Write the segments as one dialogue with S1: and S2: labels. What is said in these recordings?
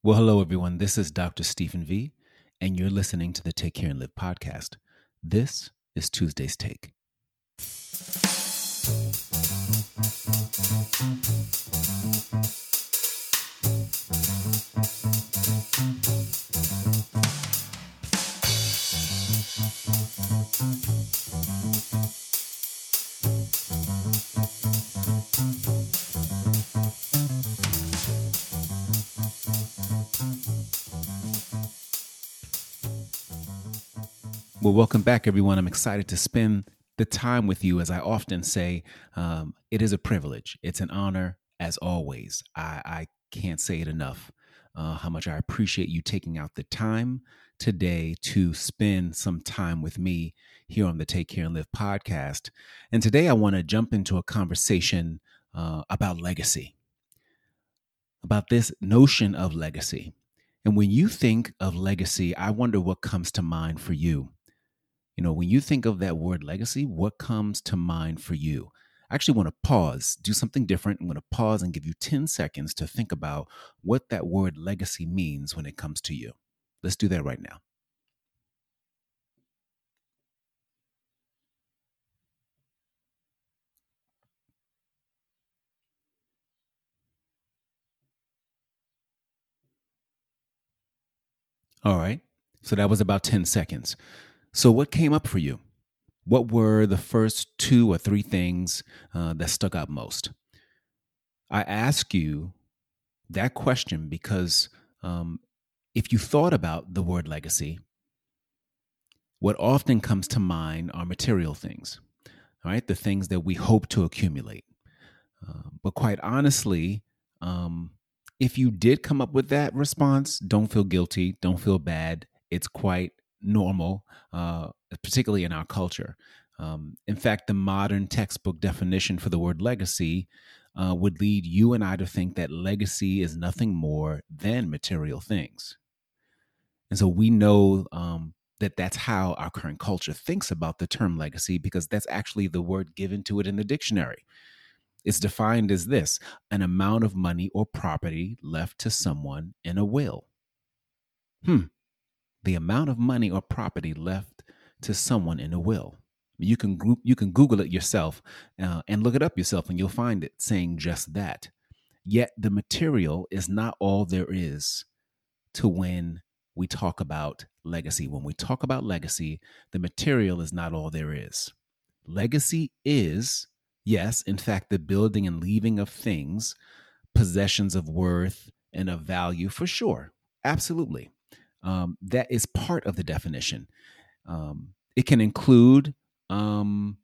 S1: Well, hello, everyone. This is Dr. Stephen V, and you're listening to the Take Care and Live podcast. This is Tuesday's Take. Welcome back, everyone. I'm excited to spend the time with you. As I often say, um, it is a privilege, it's an honor, as always. I, I can't say it enough uh, how much I appreciate you taking out the time today to spend some time with me here on the Take Care and Live podcast. And today I want to jump into a conversation uh, about legacy, about this notion of legacy. And when you think of legacy, I wonder what comes to mind for you. You know, when you think of that word legacy, what comes to mind for you? I actually want to pause, do something different. I'm going to pause and give you 10 seconds to think about what that word legacy means when it comes to you. Let's do that right now. All right. So that was about 10 seconds. So, what came up for you? What were the first two or three things uh, that stuck out most? I ask you that question because um, if you thought about the word legacy, what often comes to mind are material things, right? The things that we hope to accumulate. Uh, but quite honestly, um, if you did come up with that response, don't feel guilty, don't feel bad. It's quite normal, uh, particularly in our culture. Um, in fact, the modern textbook definition for the word legacy uh, would lead you and I to think that legacy is nothing more than material things. And so we know um, that that's how our current culture thinks about the term legacy because that's actually the word given to it in the dictionary. It's defined as this an amount of money or property left to someone in a will. Hmm the amount of money or property left to someone in a will. You can group, you can Google it yourself uh, and look it up yourself, and you'll find it saying just that. Yet the material is not all there is to when we talk about legacy. When we talk about legacy, the material is not all there is. Legacy is, yes, in fact, the building and leaving of things, possessions of worth and of value for sure. Absolutely um, that is part of the definition. Um, it can include, um,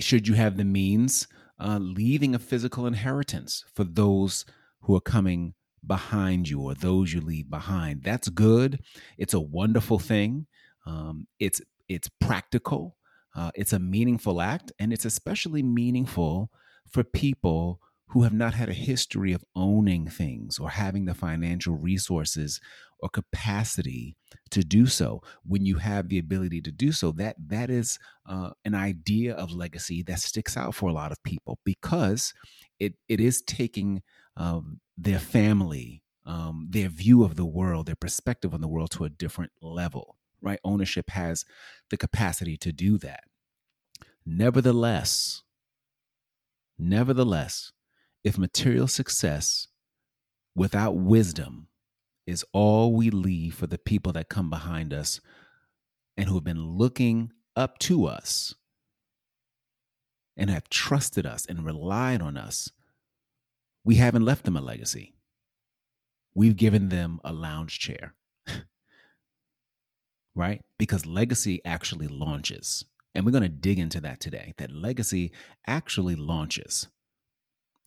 S1: should you have the means, uh, leaving a physical inheritance for those who are coming behind you or those you leave behind. That's good. It's a wonderful thing. Um, it's it's practical. Uh, it's a meaningful act, and it's especially meaningful for people who have not had a history of owning things or having the financial resources or capacity to do so. When you have the ability to do so that that is uh, an idea of legacy that sticks out for a lot of people because it it is taking um, their family um, their view of the world their perspective on the world to a different level right? Ownership has the capacity to do that. Nevertheless nevertheless if material success without wisdom is all we leave for the people that come behind us and who have been looking up to us and have trusted us and relied on us, we haven't left them a legacy. We've given them a lounge chair, right? Because legacy actually launches. And we're going to dig into that today that legacy actually launches.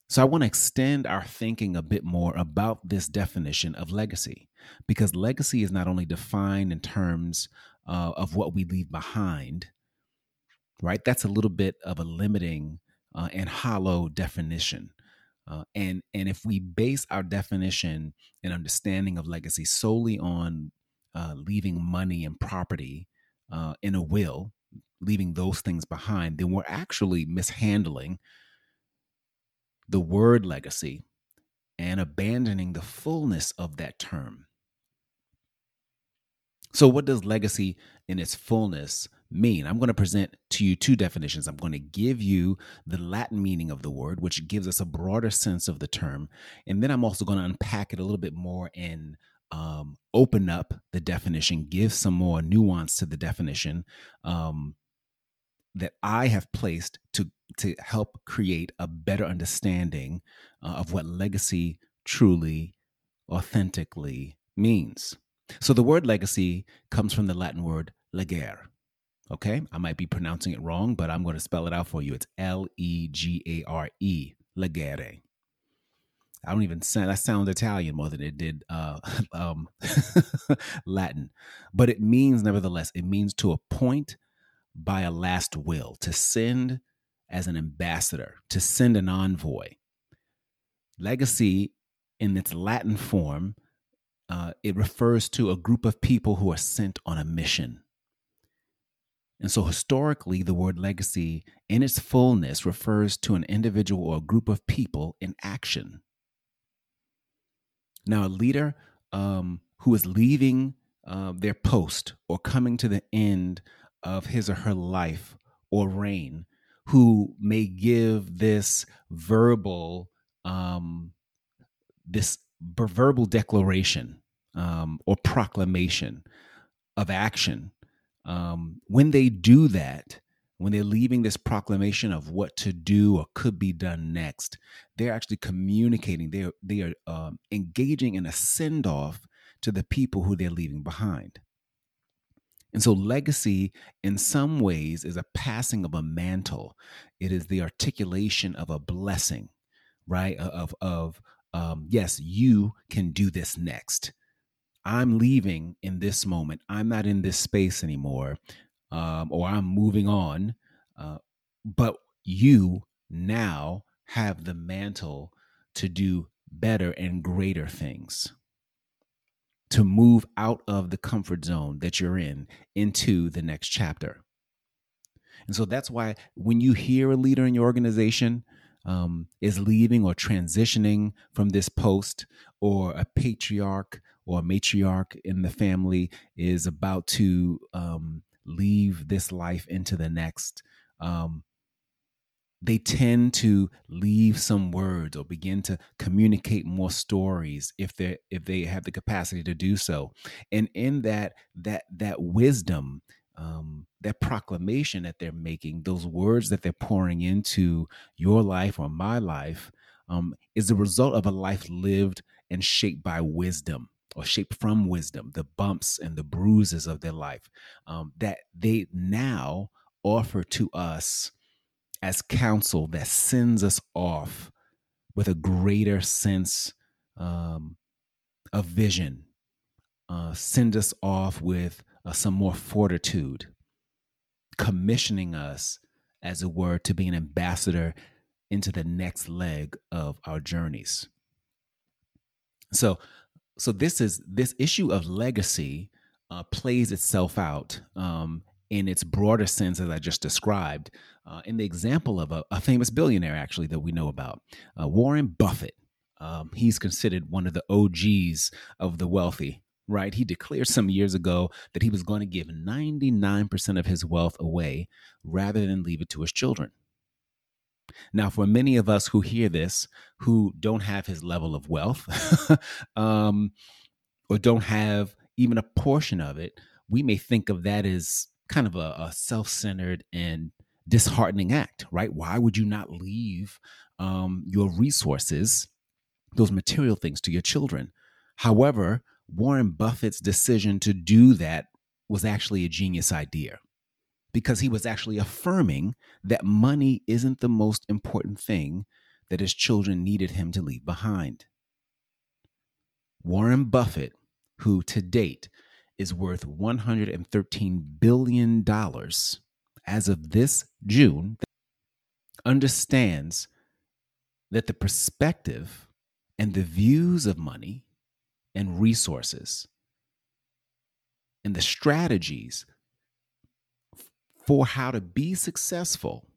S1: So I want to extend our thinking a bit more about this definition of legacy, because legacy is not only defined in terms uh, of what we leave behind, right? That's a little bit of a limiting uh, and hollow definition. Uh, and and if we base our definition and understanding of legacy solely on uh, leaving money and property uh, in a will, leaving those things behind, then we're actually mishandling the word legacy and abandoning the fullness of that term. So, what does legacy in its fullness mean? I'm going to present to you two definitions. I'm going to give you the Latin meaning of the word, which gives us a broader sense of the term. And then I'm also going to unpack it a little bit more and um, open up the definition, give some more nuance to the definition um, that I have placed to to help create a better understanding uh, of what legacy truly, authentically means. So the word legacy comes from the Latin word legare. Okay, I might be pronouncing it wrong, but I'm going to spell it out for you. It's L E G A R E, legare. I don't even sound that sounds Italian more than it did uh, um, Latin, but it means nevertheless. It means to appoint by a last will, to send as an ambassador, to send an envoy. Legacy, in its Latin form, uh, it refers to a group of people who are sent on a mission. And so, historically, the word legacy in its fullness refers to an individual or a group of people in action. Now, a leader um, who is leaving uh, their post or coming to the end of his or her life or reign, who may give this verbal um, this verbal declaration um, or proclamation of action, um, when they do that, when they're leaving this proclamation of what to do or could be done next, they're actually communicating. They are they are um, engaging in a send off to the people who they're leaving behind. And so, legacy, in some ways, is a passing of a mantle. It is the articulation of a blessing, right? Of of um, yes, you can do this next. I'm leaving in this moment. I'm not in this space anymore, um, or I'm moving on. Uh, but you now have the mantle to do better and greater things, to move out of the comfort zone that you're in into the next chapter. And so that's why when you hear a leader in your organization um, is leaving or transitioning from this post, or a patriarch or a matriarch in the family is about to um, leave this life into the next, um, they tend to leave some words or begin to communicate more stories if they if they have the capacity to do so. And in that that that wisdom um, that proclamation that they're making, those words that they're pouring into your life or my life, um, is the result of a life lived and shaped by wisdom or shaped from wisdom, the bumps and the bruises of their life um, that they now offer to us as counsel that sends us off with a greater sense um, of vision, uh, send us off with uh, some more fortitude, commissioning us, as it were, to be an ambassador into the next leg of our journeys. So, so this is this issue of legacy uh, plays itself out um, in its broader sense, as I just described, uh, in the example of a, a, famous billionaire, actually, that we know about, uh, Warren Buffett. Um, he's considered one of the OGs of the wealthy right? He declared some years ago that he was going to give 99% of his wealth away rather than leave it to his children. Now, for many of us who hear this, who don't have his level of wealth, um, or don't have even a portion of it, we may think of that as kind of a, a self centered and disheartening act, right? Why would you not leave um, your resources, those material things, to your children? However, Warren Buffett's decision to do that was actually a genius idea because he was actually affirming that money isn't the most important thing that his children needed him to leave behind. Warren Buffett, who to date is worth $113 billion as of this June, understands that the perspective and the views of money and resources and the strategies for how to be successful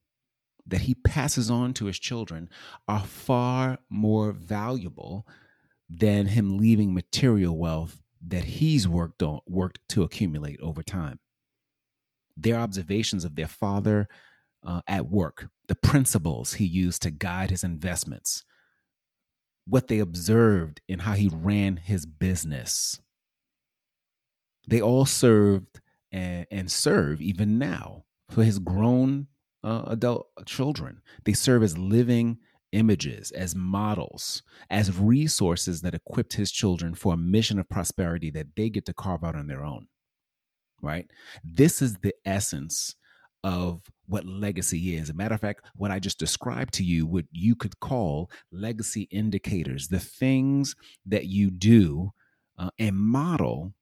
S1: that he passes on to his children are far more valuable than him leaving material wealth that he's worked on worked to accumulate over time their observations of their father uh, at work the principles he used to guide his investments what they observed in how he ran his business they all served and, and serve even now for his grown uh, adult children. They serve as living images, as models, as resources that equipped his children for a mission of prosperity that they get to carve out on their own. Right? This is the essence of what legacy is. As a matter of fact, what I just described to you, what you could call legacy indicators, the things that you do uh, and model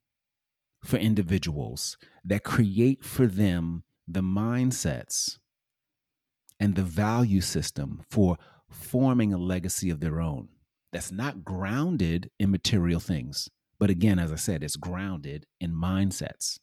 S1: for individuals that create for them the mindsets and the value system for forming a legacy of their own that's not grounded in material things. But again, as I said, it's grounded in mindsets.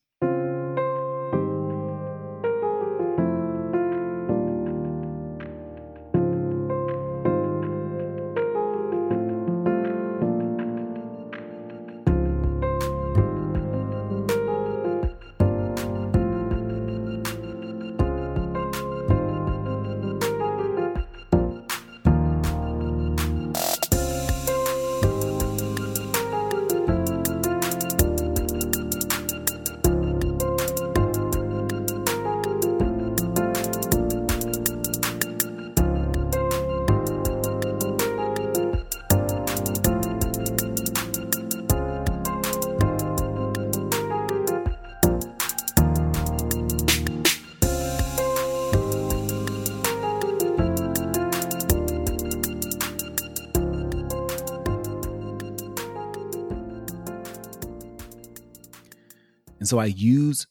S1: And so I use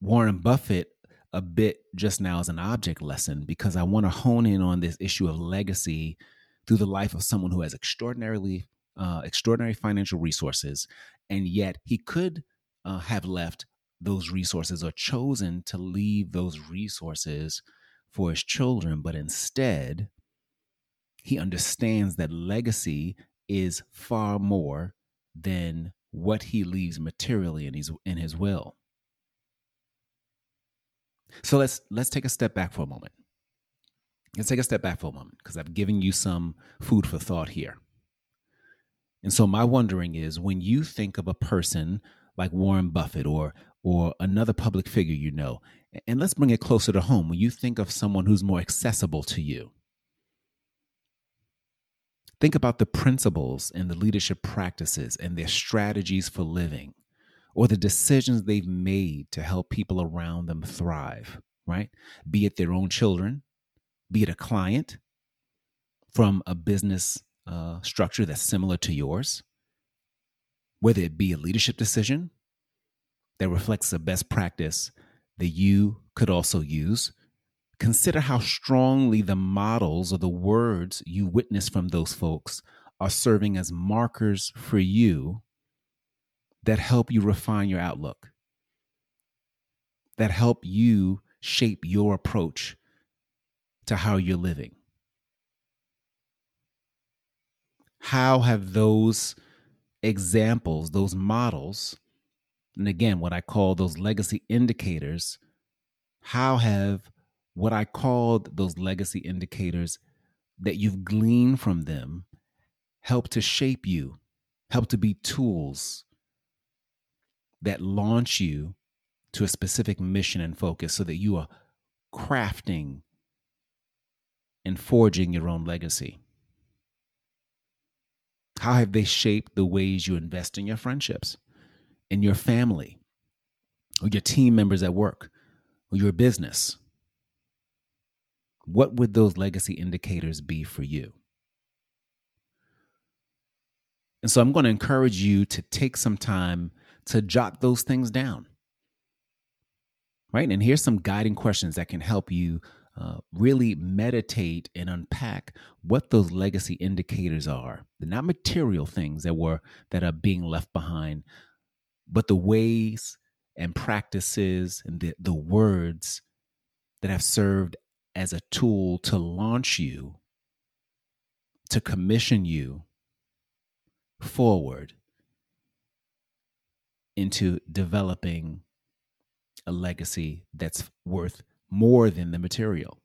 S1: Warren Buffett a bit just now as an object lesson because I want to hone in on this issue of legacy through the life of someone who has extraordinarily uh, extraordinary financial resources, and yet he could uh, have left those resources or chosen to leave those resources for his children, but instead he understands that legacy is far more than what he leaves materially in his in his will. So let's let's take a step back for a moment. Let's take a step back for a moment because I've given you some food for thought here. And so my wondering is when you think of a person like Warren Buffett or or another public figure you know, and let's bring it closer to home. When you think of someone who's more accessible to you, Think about the principles and the leadership practices and their strategies for living, or the decisions they've made to help people around them thrive, right? Be it their own children, be it a client from a business uh, structure that's similar to yours, whether it be a leadership decision that reflects a best practice that you could also use Consider how strongly the models or the words you witness from those folks are serving as markers for you that help you refine your outlook, that help you shape your approach to how you're living. How have those examples, those models, and again, what I call those legacy indicators, how have what I called those legacy indicators that you've gleaned from them help to shape you, help to be tools that launch you to a specific mission and focus so that you are crafting and forging your own legacy. How have they shaped the ways you invest in your friendships, in your family, or your team members at work, or your business? What would those legacy indicators be for you? And so I'm going to encourage you to take some time to jot those things down. Right? And here's some guiding questions that can help you uh, really meditate and unpack what those legacy indicators are. They're not material things that were that are being left behind, but the ways and practices and the, the words that have served as a tool to launch you, to commission you forward into developing a legacy that's worth more than the material.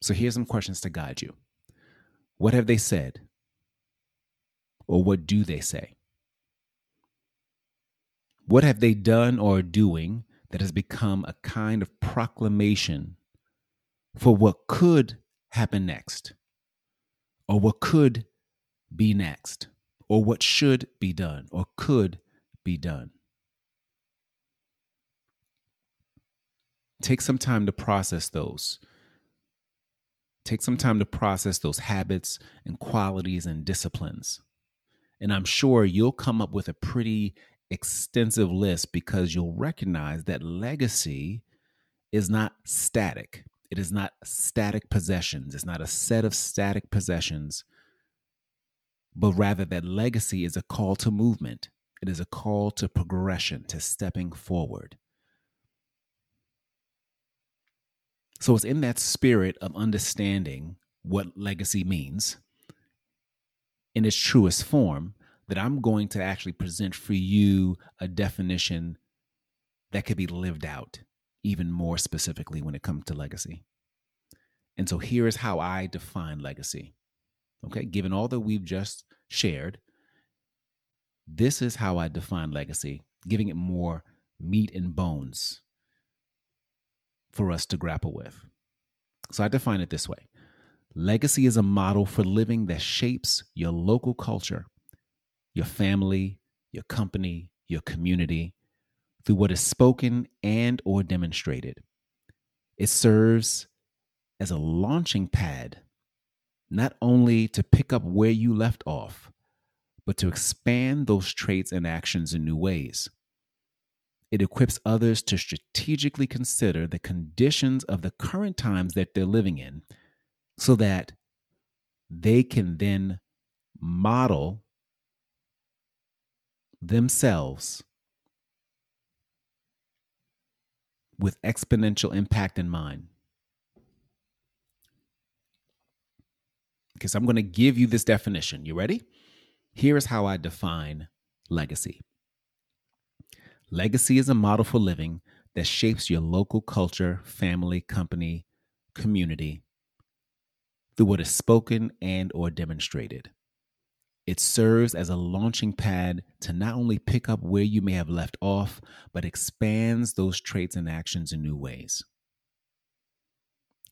S1: So here's some questions to guide you. What have they said? Or what do they say? What have they done or doing that has become a kind of proclamation for what could happen next, or what could be next, or what should be done, or could be done? Take some time to process those. Take some time to process those habits and qualities and disciplines. And I'm sure you'll come up with a pretty extensive list because you'll recognize that legacy is not static. It is not static possessions. It's not a set of static possessions, but rather that legacy is a call to movement. It is a call to progression, to stepping forward. So it's in that spirit of understanding what legacy means in its truest form that I'm going to actually present for you a definition that could be lived out even more specifically when it comes to legacy. And so here is how I define legacy. Okay, given all that we've just shared, this is how I define legacy, giving it more meat and bones for us to grapple with. So I define it this way Legacy is a model for living that shapes your local culture, your family, your company, your community through what is spoken and or demonstrated. It serves as a launching pad not only to pick up where you left off, but to expand those traits and actions in new ways. It equips others to strategically consider the conditions of the current times that they're living in so that they can then model themselves with exponential impact in mind. Because I'm going to give you this definition. You ready? Here's how I define legacy Legacy is a model for living that shapes your local culture, family, company, community through what is spoken and or demonstrated. It serves as a launching pad to not only pick up where you may have left off, but expands those traits and actions in new ways.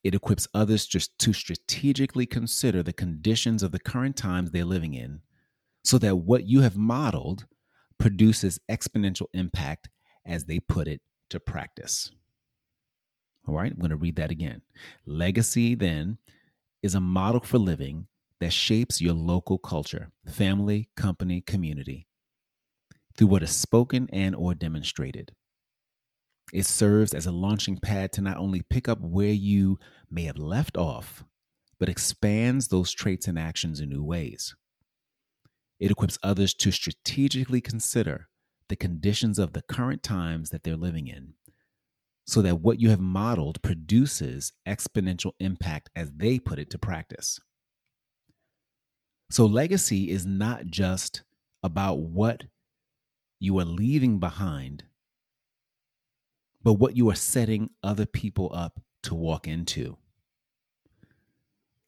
S1: It equips others just to strategically consider the conditions of the current times they're living in so that what you have modeled produces exponential impact as they put it to practice. All right, I'm going to read that again. Legacy, then, is a model for living that shapes your local culture, family, company, community through what is spoken and or demonstrated. It serves as a launching pad to not only pick up where you may have left off, but expands those traits and actions in new ways. It equips others to strategically consider the conditions of the current times that they're living in so that what you have modeled produces exponential impact as they put it to practice. So, legacy is not just about what you are leaving behind, but what you are setting other people up to walk into.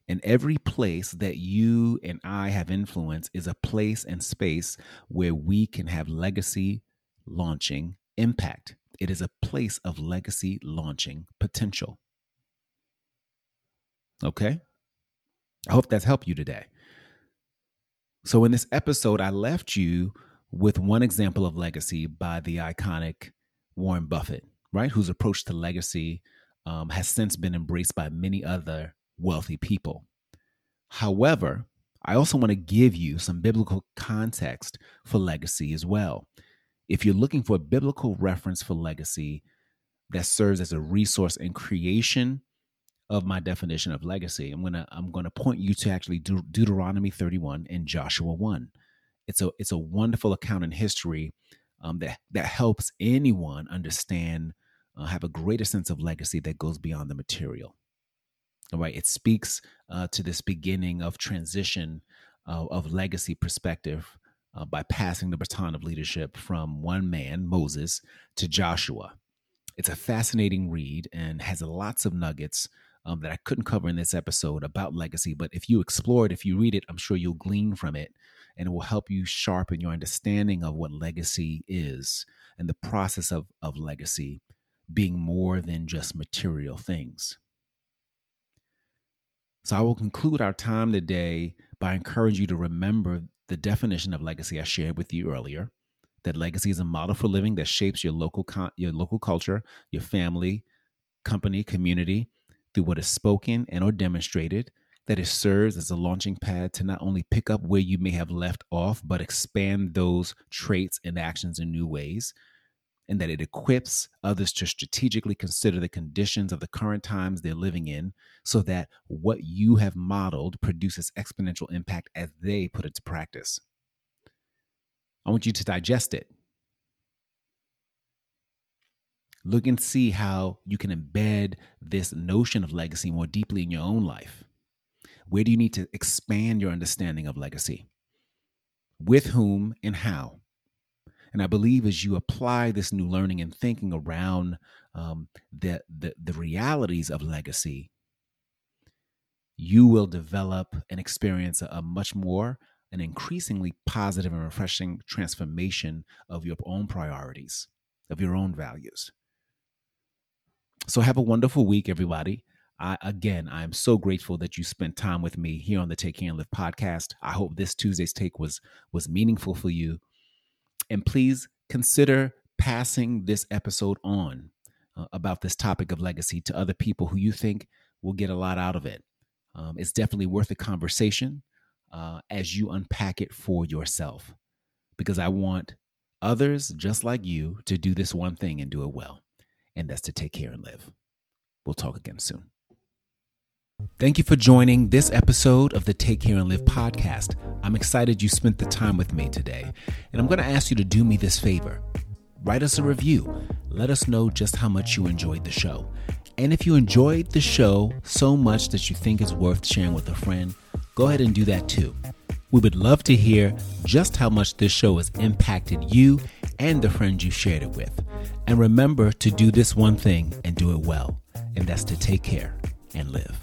S1: And every place that you and I have influence is a place and space where we can have legacy launching impact. It is a place of legacy launching potential. Okay? I hope that's helped you today. So, in this episode, I left you with one example of legacy by the iconic Warren Buffett, right? Whose approach to legacy um, has since been embraced by many other wealthy people. However, I also want to give you some biblical context for legacy as well. If you're looking for a biblical reference for legacy that serves as a resource in creation of my definition of legacy, I'm gonna I'm gonna point you to actually De- Deuteronomy 31 and Joshua 1. It's a it's a wonderful account in history um, that that helps anyone understand uh, have a greater sense of legacy that goes beyond the material. All right, it speaks uh, to this beginning of transition uh, of legacy perspective uh, by passing the baton of leadership from one man, Moses, to Joshua. It's a fascinating read and has lots of nuggets um, that I couldn't cover in this episode about legacy. But if you explore it, if you read it, I'm sure you'll glean from it and it will help you sharpen your understanding of what legacy is and the process of, of legacy being more than just material things. So I will conclude our time today by encouraging you to remember the definition of legacy I shared with you earlier. That legacy is a model for living that shapes your local con- your local culture, your family, company, community through what is spoken and or demonstrated that it serves as a launching pad to not only pick up where you may have left off, but expand those traits and actions in new ways, and that it equips others to strategically consider the conditions of the current times they're living in so that what you have modeled produces exponential impact as they put it to practice. I want you to digest it. Look and see how you can embed this notion of legacy more deeply in your own life. Where do you need to expand your understanding of legacy? With whom and how? And I believe as you apply this new learning and thinking around um, the, the, the realities of legacy, you will develop and experience a, a much more an increasingly positive and refreshing transformation of your own priorities, of your own values. So, have a wonderful week, everybody. I, again, I am so grateful that you spent time with me here on the Take Care and Live podcast. I hope this Tuesday's take was was meaningful for you, and please consider passing this episode on uh, about this topic of legacy to other people who you think will get a lot out of it. Um, it's definitely worth a conversation uh, as you unpack it for yourself, because I want others just like you to do this one thing and do it well, and that's to take care and live. We'll talk again soon. Thank you for joining this episode of the Take Care and Live podcast. I'm excited you spent the time with me today. And I'm going to ask you to do me this favor write us a review. Let us know just how much you enjoyed the show. And if you enjoyed the show so much that you think it's worth sharing with a friend, go ahead and do that too. We would love to hear just how much this show has impacted you and the friends you shared it with. And remember to do this one thing and do it well, and that's to take care and live.